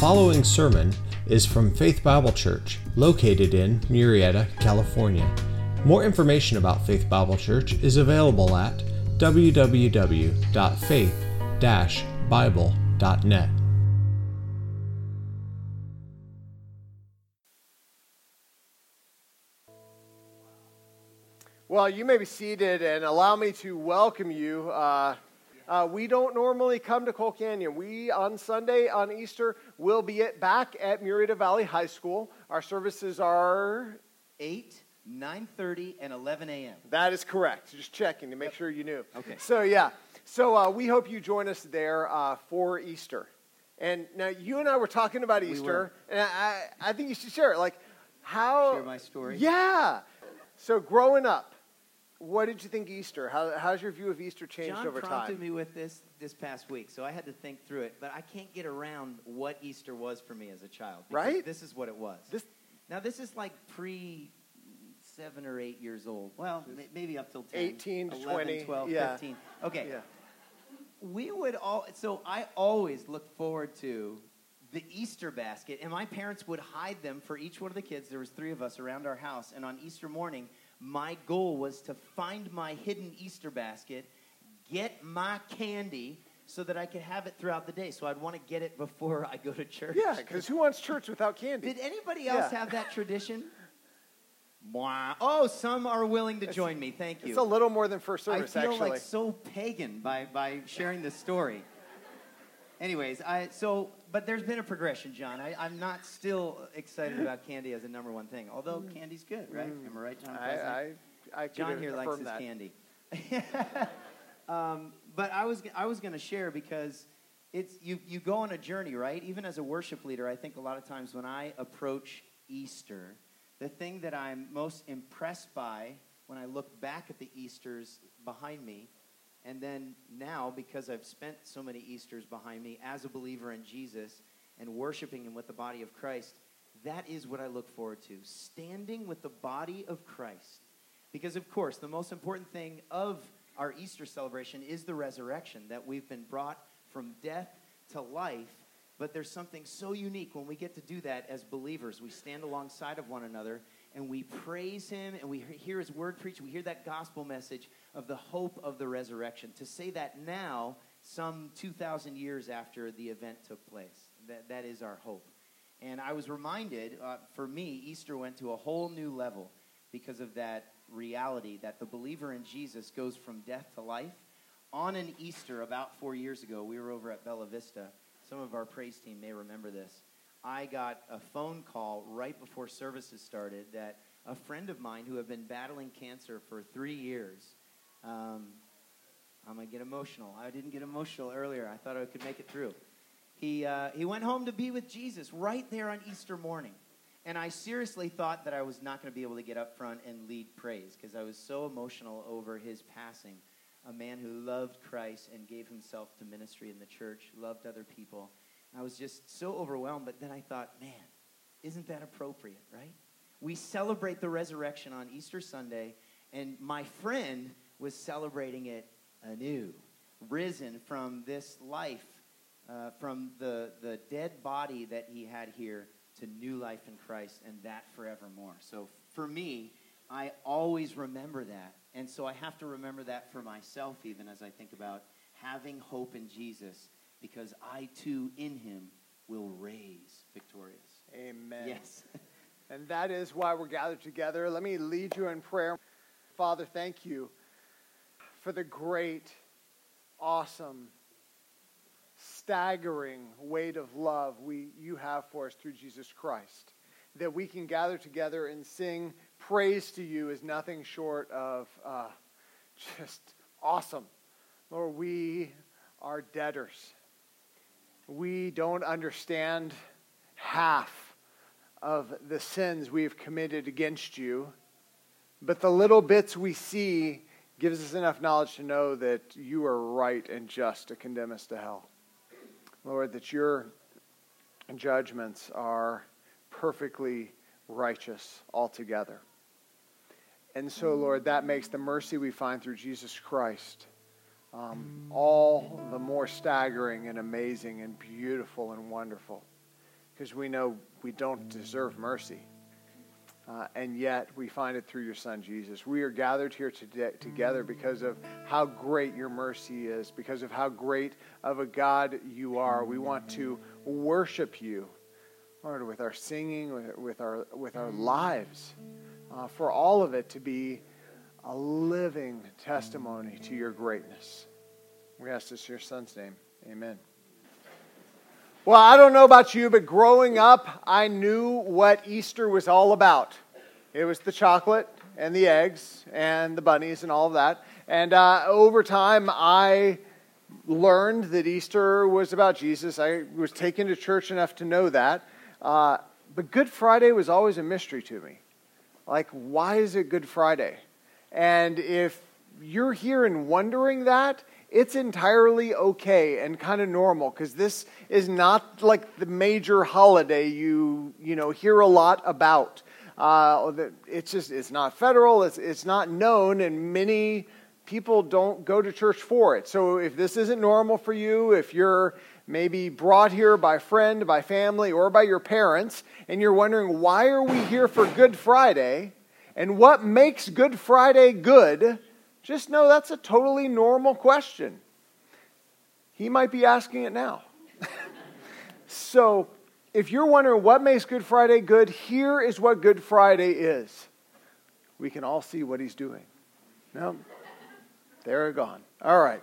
following sermon is from Faith Bible Church, located in Murrieta, California. More information about Faith Bible Church is available at www.faith-bible.net. Well, you may be seated and allow me to welcome you. Uh, uh, we don't normally come to Coal Canyon. We, on Sunday, on Easter, will be at, back at Murrieta Valley High School. Our services are 8, 9.30, and 11 a.m. That is correct. Just checking to make Yep. sure you knew. Okay. So, yeah. So, uh, we hope you join us there uh, for Easter. And now, you and I were talking about Easter, were. and I, I think you should share it. Like, how. Share my story? Yeah. So, growing up, what did you think Easter? How, how's your view of Easter changed John over time? John prompted me with this this past week, so I had to think through it. But I can't get around what Easter was for me as a child. Right? This is what it was. This- now, this is like pre seven or eight years old. Well, may- maybe up till 10. 18 to 11, 20, 12, yeah. 15. Okay. Yeah. we would all so i always looked forward to the easter basket and my parents would hide them for each one of the kids there was three of us around our house and on easter morning my goal was to find my hidden easter basket get my candy so that i could have it throughout the day so i'd want to get it before i go to church Yeah, because who wants church without candy? did anybody else Yeah. have that tradition Mwah. oh some are willing to It's- join me thank you It's a little more than first service, I feel actually. like so pagan by, by sharing this story. Anyways, I so but there's been a progression, John. I, I'm not still excited about candy as a number one thing, although candy's good, right? Am I right, John? Mm. I, I, I John here likes his that. candy. um, but I was I was going to share because it's you you go on a journey, right? Even as a worship leader, I think a lot of times when I approach Easter, the thing that I'm most impressed by when I look back at the Easters behind me, and then now because I've spent so many Easters behind me as a believer in Jesus and worshiping Him with the body of Christ, that is what I look forward to. Standing with the body of Christ. Because, of course, the most important thing of our Easter celebration is the resurrection, that we've been brought from death to life. But there's something so unique when we get to do that as believers. We stand alongside of one another and we praise Him and we hear His word preached. We hear that gospel message of the hope of the resurrection. To say that now, some 2,000 years after the event took place, that, that is our hope. And I was reminded, uh, for me, Easter went to a whole new level because of that reality that the believer in Jesus goes from death to life. On an Easter about four years ago, we were over at Bella Vista. Some of our praise team may remember this. I got a phone call right before services started that a friend of mine who had been battling cancer for three years, um, I'm going to get emotional. I didn't get emotional earlier. I thought I could make it through. He, uh, he went home to be with Jesus right there on Easter morning. And I seriously thought that I was not going to be able to get up front and lead praise because I was so emotional over his passing. A man who loved Christ and gave himself to ministry in the church, loved other people. I was just so overwhelmed, but then I thought, man, isn't that appropriate, right? We celebrate the resurrection on Easter Sunday, and my friend was celebrating it anew, risen from this life, uh, from the, the dead body that he had here to new life in Christ, and that forevermore. So for me, I always remember that. And so I have to remember that for myself, even as I think about having hope in Jesus, because I too in him will raise victorious. Amen. Yes. And that is why we're gathered together. Let me lead you in prayer. Father, thank you for the great, awesome, staggering weight of love we, you have for us through Jesus Christ. That we can gather together and sing praise to you is nothing short of uh, just awesome. Lord, we are debtors. We don't understand half of the sins we've committed against you, but the little bits we see gives us enough knowledge to know that you are right and just to condemn us to hell. Lord, that your judgments are perfectly righteous altogether. And so, Lord, that makes the mercy we find through Jesus Christ um, all the more staggering and amazing and beautiful and wonderful. because we know we don't deserve mercy. Uh, and yet we find it through your son Jesus. We are gathered here today, together because of how great your mercy is, because of how great of a God you are. We want to worship you, Lord, with our singing, with, our, with our lives, uh, for all of it to be a living testimony to your greatness. We ask this in your son's name. Amen. Well, I don't know about you, but growing up, I knew what Easter was all about. It was the chocolate and the eggs and the bunnies and all of that. And uh, over time, I learned that Easter was about Jesus. I was taken to church enough to know that. Uh, but Good Friday was always a mystery to me. Like, why is it Good Friday? And if you're here and wondering that, it's entirely okay and kind of normal because this is not like the major holiday you you know hear a lot about. Uh, it's just it's not federal. It's it's not known, and many people don't go to church for it. So if this isn't normal for you, if you're maybe brought here by friend, by family, or by your parents, and you're wondering why are we here for Good Friday, and what makes Good Friday good just know that's a totally normal question. He might be asking it now. so, if you're wondering what makes Good Friday good, here is what Good Friday is. We can all see what he's doing. No, they're gone. All right.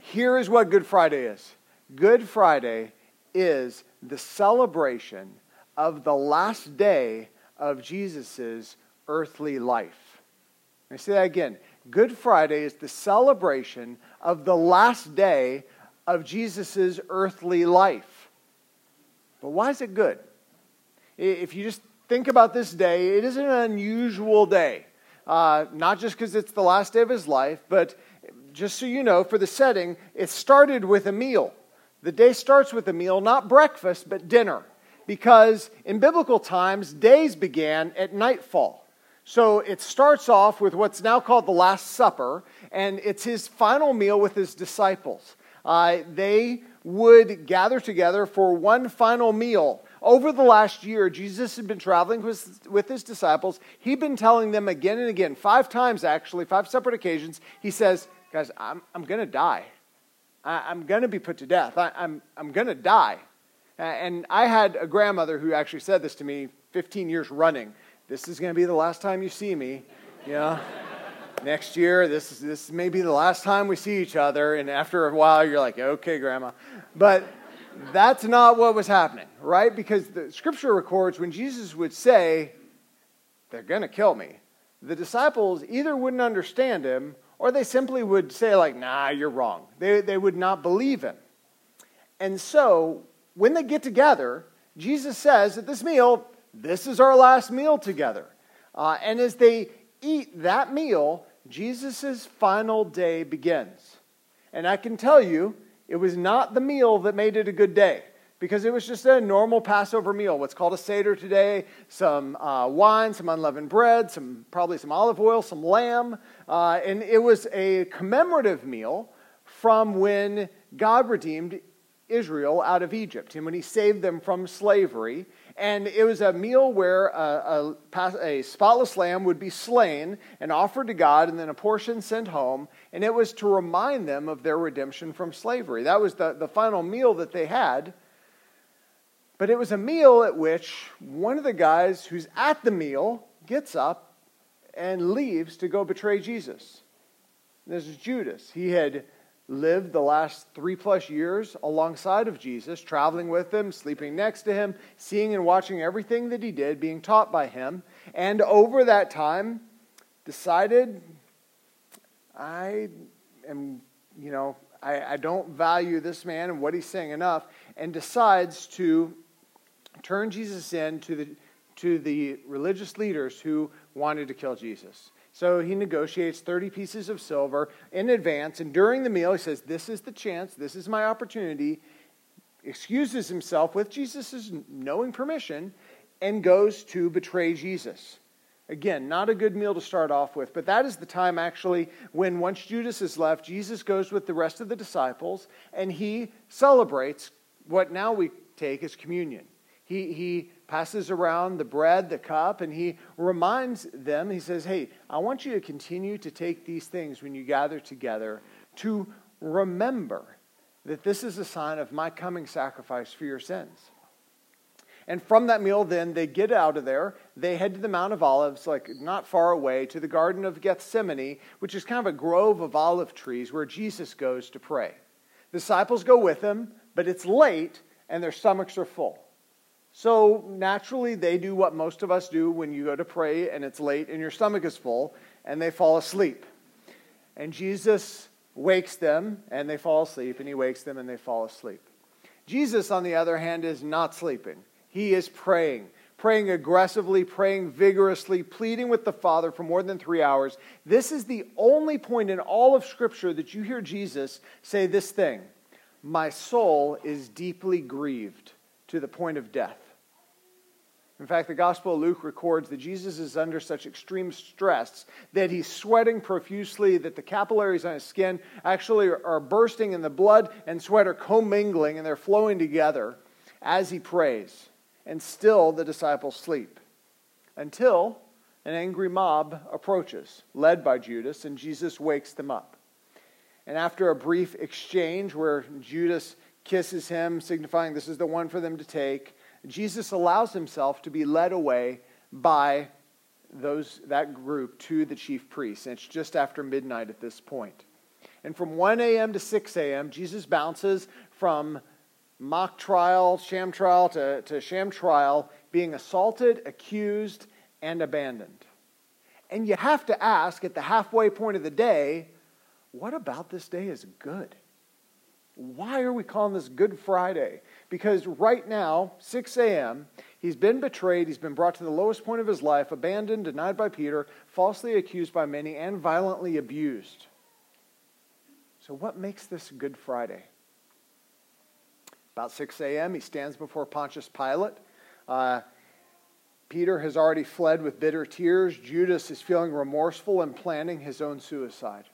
Here is what Good Friday is Good Friday is the celebration of the last day of Jesus' earthly life. Me say that again. Good Friday is the celebration of the last day of Jesus' earthly life. But why is it good? If you just think about this day, it is an unusual day. Uh, not just because it's the last day of his life, but just so you know, for the setting, it started with a meal. The day starts with a meal, not breakfast, but dinner. Because in biblical times, days began at nightfall. So it starts off with what's now called the Last Supper, and it's his final meal with his disciples. Uh, they would gather together for one final meal. Over the last year, Jesus had been traveling with, with his disciples. He'd been telling them again and again, five times actually, five separate occasions. He says, Guys, I'm, I'm going to die. I, am going to be put to death. I, I'm, I'm going to die. And I had a grandmother who actually said this to me 15 years running this is going to be the last time you see me. You know? Next year, this, is, this may be the last time we see each other. And after a while, you're like, okay, Grandma. But that's not what was happening, right? Because the scripture records when Jesus would say, they're going to kill me, the disciples either wouldn't understand him or they simply would say, like, nah, you're wrong. They, they would not believe him. And so, when they get together, Jesus says at this meal, this is our last meal together. Uh, and as they eat that meal, Jesus' final day begins. And I can tell you, it was not the meal that made it a good day because it was just a normal Passover meal, what's called a Seder today, some uh, wine, some unleavened bread, some, probably some olive oil, some lamb. Uh, and it was a commemorative meal from when God redeemed Israel out of Egypt and when he saved them from slavery. And it was a meal where a, a, a, spotless lamb would be slain and offered to God, and then a portion sent home. And it was to remind them of their redemption from slavery. That was the, the final meal that they had. But it was a meal at which one of the guys who's at the meal gets up and leaves to go betray Jesus. This is Judas. He had lived the last three plus years alongside of Jesus, traveling with him, sleeping next to him, seeing and watching everything that he did, being taught by him, and over that time decided, I am, you know, I, I don't value this man and what he's saying enough, and decides to turn Jesus in to the, to the religious leaders who wanted to kill Jesus. So he negotiates 30 pieces of silver in advance. And during the meal, he says, This is the chance, this is my opportunity. Excuses himself with Jesus' knowing permission and goes to betray Jesus. Again, not a good meal to start off with, but that is the time actually when once Judas is left, Jesus goes with the rest of the disciples and he celebrates what now we take as communion. He, he passes around the bread, the cup, and he reminds them, he says, Hey, I want you to continue to take these things when you gather together to remember that this is a sign of my coming sacrifice for your sins. And from that meal, then they get out of there. They head to the Mount of Olives, like not far away, to the Garden of Gethsemane, which is kind of a grove of olive trees where Jesus goes to pray. The disciples go with him, but it's late and their stomachs are full. So naturally, they do what most of us do when you go to pray and it's late and your stomach is full, and they fall asleep. And Jesus wakes them and they fall asleep, and he wakes them and they fall asleep. Jesus, on the other hand, is not sleeping. He is praying, praying aggressively, praying vigorously, pleading with the Father for more than three hours. This is the only point in all of Scripture that you hear Jesus say this thing My soul is deeply grieved to the point of death. In fact, the Gospel of Luke records that Jesus is under such extreme stress that he's sweating profusely, that the capillaries on his skin actually are bursting, and the blood and sweat are commingling and they're flowing together as he prays and still the disciples sleep until an angry mob approaches, led by Judas, and Jesus wakes them up. And after a brief exchange where Judas kisses him, signifying this is the one for them to take, Jesus allows himself to be led away by those, that group to the chief priests. And it's just after midnight at this point. And from 1 a.m. to 6 a.m., Jesus bounces from mock trial, sham trial to, to sham trial, being assaulted, accused, and abandoned. And you have to ask at the halfway point of the day, what about this day is good? Why are we calling this Good Friday? Because right now, 6 a.m., he's been betrayed, he's been brought to the lowest point of his life, abandoned, denied by Peter, falsely accused by many, and violently abused. So, what makes this Good Friday? About 6 a.m., he stands before Pontius Pilate. Uh, Peter has already fled with bitter tears. Judas is feeling remorseful and planning his own suicide.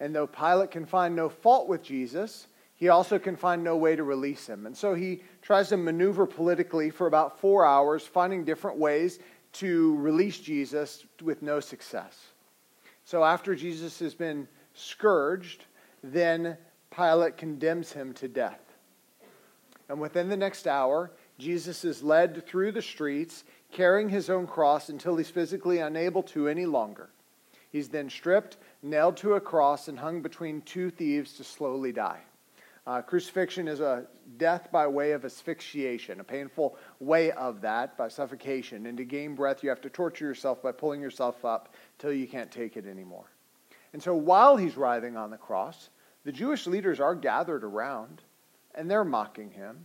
And though Pilate can find no fault with Jesus, he also can find no way to release him. And so he tries to maneuver politically for about four hours, finding different ways to release Jesus with no success. So after Jesus has been scourged, then Pilate condemns him to death. And within the next hour, Jesus is led through the streets carrying his own cross until he's physically unable to any longer. He's then stripped, nailed to a cross, and hung between two thieves to slowly die. Uh, crucifixion is a death by way of asphyxiation, a painful way of that by suffocation. And to gain breath, you have to torture yourself by pulling yourself up till you can't take it anymore. And so while he's writhing on the cross, the Jewish leaders are gathered around and they're mocking him.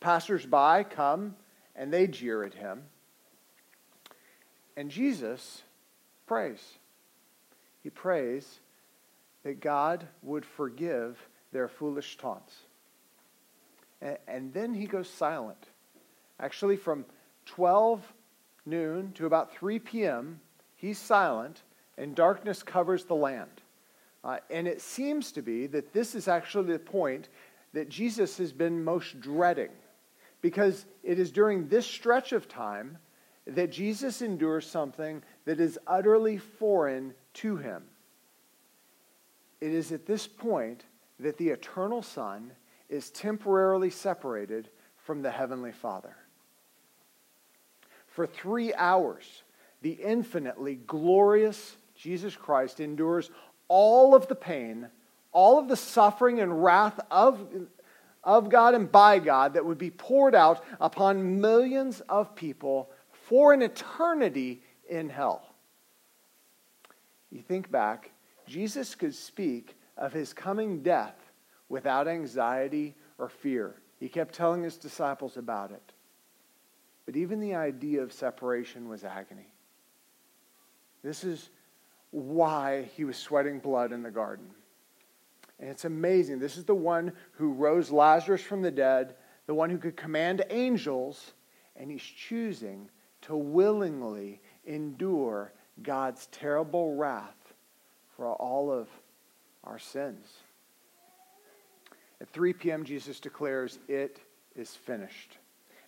Passers-by come and they jeer at him. And Jesus prays. He prays that God would forgive their foolish taunts. And, then he goes silent. Actually, from 12 noon to about 3 p.m., he's silent, and darkness covers the land. Uh, and it seems to be that this is actually the point that Jesus has been most dreading, because it is during this stretch of time that Jesus endures something that is utterly foreign to him. It is at this point that the eternal Son is temporarily separated from the Heavenly Father. For three hours, the infinitely glorious Jesus Christ endures all of the pain, all of the suffering and wrath of, of God and by God that would be poured out upon millions of people for an eternity in hell. You think back, Jesus could speak of his coming death without anxiety or fear. He kept telling his disciples about it. But even the idea of separation was agony. This is why he was sweating blood in the garden. And it's amazing. This is the one who rose Lazarus from the dead, the one who could command angels, and he's choosing to willingly endure God's terrible wrath for all of our sins. At 3 p.m., Jesus declares, It is finished.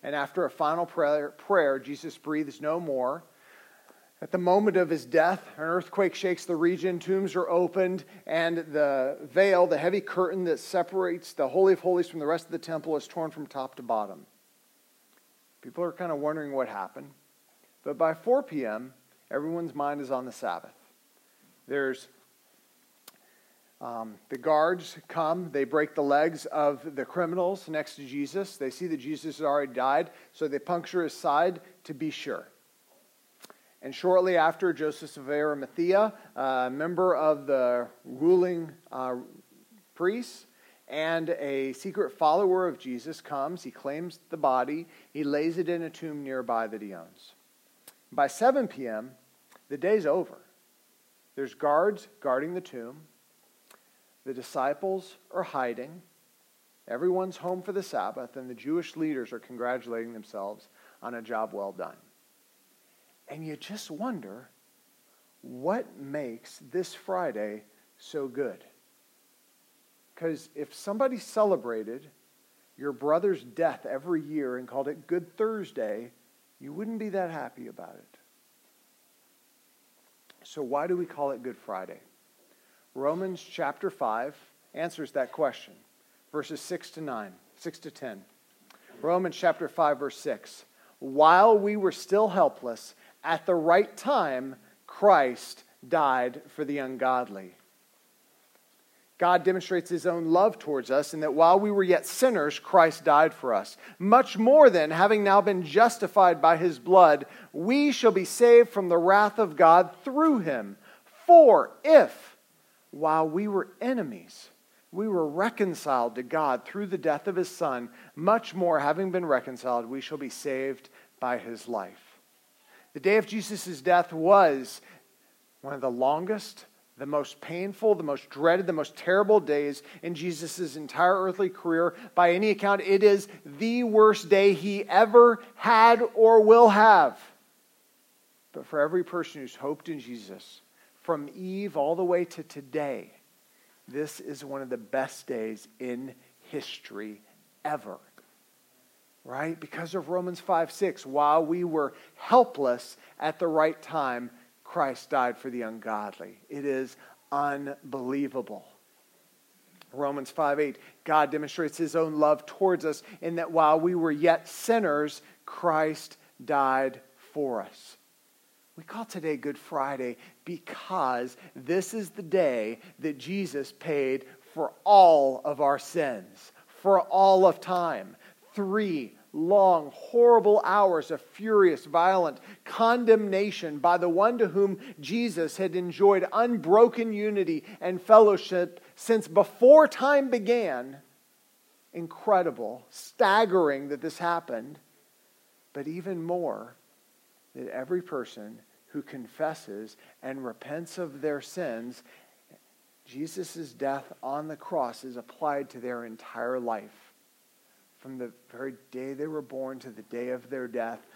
And after a final prayer, prayer, Jesus breathes no more. At the moment of his death, an earthquake shakes the region, tombs are opened, and the veil, the heavy curtain that separates the Holy of Holies from the rest of the temple, is torn from top to bottom. People are kind of wondering what happened. But by 4 p.m., everyone's mind is on the Sabbath. There's um, the guards come, they break the legs of the criminals next to Jesus. They see that Jesus has already died, so they puncture his side to be sure. And shortly after, Joseph of Arimathea, a member of the ruling uh, priests and a secret follower of Jesus, comes. He claims the body. He lays it in a tomb nearby that he owns. By 7 p.m., the day's over. There's guards guarding the tomb. The disciples are hiding. Everyone's home for the Sabbath, and the Jewish leaders are congratulating themselves on a job well done. And you just wonder what makes this Friday so good? Because if somebody celebrated your brother's death every year and called it Good Thursday, you wouldn't be that happy about it. So, why do we call it Good Friday? Romans chapter 5 answers that question, verses 6 to 9, 6 to 10. Romans chapter 5, verse 6. While we were still helpless, at the right time, Christ died for the ungodly. God demonstrates his own love towards us in that while we were yet sinners, Christ died for us. Much more than, having now been justified by his blood, we shall be saved from the wrath of God through him. For if, while we were enemies, we were reconciled to God through the death of his Son, much more, having been reconciled, we shall be saved by his life. The day of Jesus' death was one of the longest, the most painful, the most dreaded, the most terrible days in Jesus' entire earthly career. By any account, it is the worst day he ever had or will have. But for every person who's hoped in Jesus, from Eve all the way to today, this is one of the best days in history ever right? Because of Romans 5 6, while we were helpless at the right time, Christ died for the ungodly. It is unbelievable. Romans 5 8, God demonstrates his own love towards us in that while we were yet sinners, Christ died for us. We call today Good Friday because this is the day that Jesus paid for all of our sins, for all of time three long, horrible hours of furious, violent condemnation by the one to whom Jesus had enjoyed unbroken unity and fellowship since before time began. Incredible, staggering that this happened, but even more, that every person who confesses and repents of their sins, Jesus' death on the cross is applied to their entire life from the very day they were born to the day of their death,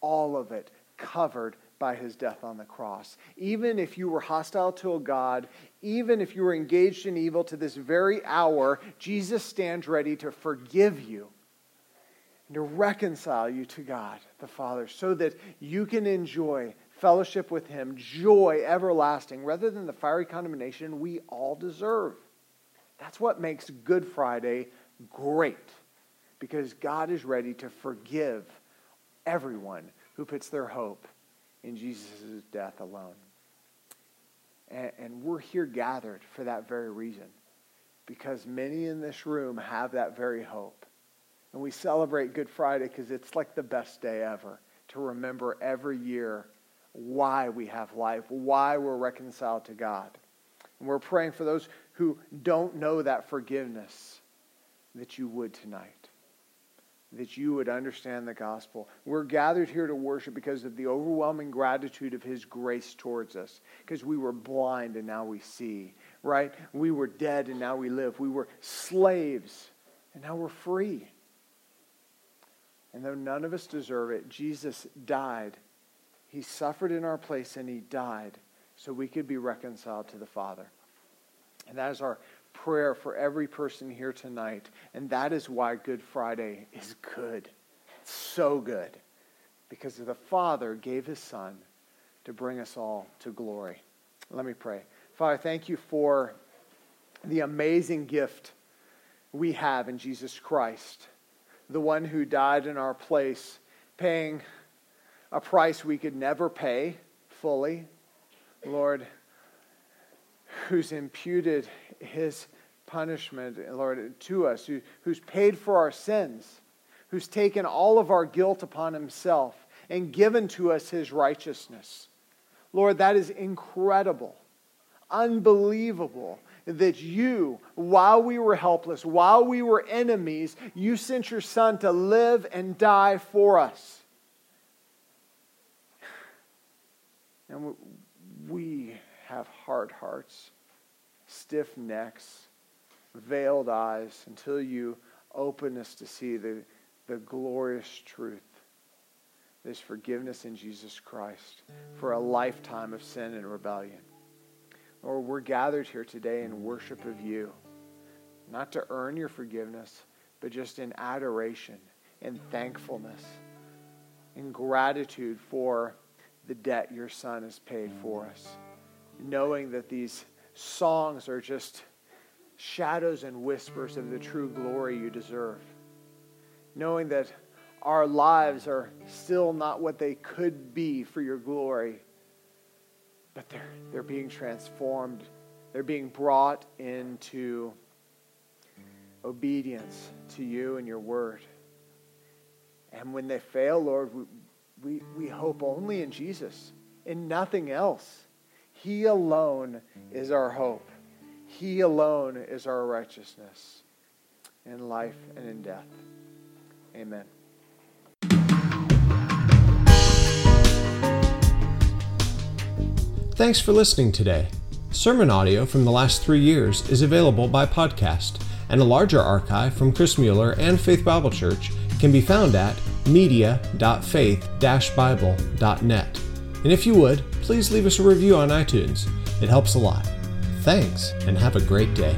all of it covered by his death on the cross. Even if you were hostile to a God, even if you were engaged in evil to this very hour, Jesus stands ready to forgive you and to reconcile you to God the Father so that you can enjoy fellowship with him, joy everlasting, rather than the fiery condemnation we all deserve. That's what makes Good Friday great because God is ready to forgive everyone who puts their hope in Jesus' death alone. And, and, we're here gathered for that very reason because many in this room have that very hope. And we celebrate Good Friday because it's like the best day ever to remember every year why we have life, why we're reconciled to God. And we're praying for those who don't know that forgiveness that you would tonight that you would understand the gospel. We're gathered here to worship because of the overwhelming gratitude of his grace towards us. Because we were blind and now we see, right? We were dead and now we live. We were slaves and now we're free. And though none of us deserve it, Jesus died. He suffered in our place and he died so we could be reconciled to the Father. And that is our prayer for every person here tonight. And that is why Good Friday is good. It's so good. Because the Father gave his Son to bring us all to glory. Let me pray. Father, thank you for the amazing gift we have in Jesus Christ, the one who died in our place, paying a price we could never pay fully. Lord, who's imputed his punishment, Lord, to us, who, who's paid for our sins, who's taken all of our guilt upon himself and given to us his righteousness. Lord, that is incredible, unbelievable that you, while we were helpless, while we were enemies, you sent your son to live and die for us. And we have hard hearts, stiff necks, veiled eyes until you open us to see the, the glorious truth. There's forgiveness in Jesus Christ for a lifetime of sin and rebellion. Lord, we're gathered here today in worship of you, not to earn your forgiveness, but just in adoration and thankfulness, in gratitude for the debt your son has paid for us. Knowing that these songs are just shadows and whispers of the true glory you deserve. Knowing that our lives are still not what they could be for your glory, but they're, they're being transformed. They're being brought into obedience to you and your word. And when they fail, Lord, we, we, we hope only in Jesus, in nothing else. He alone is our hope. He alone is our righteousness in life and in death. Amen. Thanks for listening today. Sermon audio from the last three years is available by podcast, and a larger archive from Chris Mueller and Faith Bible Church can be found at media.faith-bible.net. And if you would, please leave us a review on iTunes. It helps a lot. Thanks, and have a great day.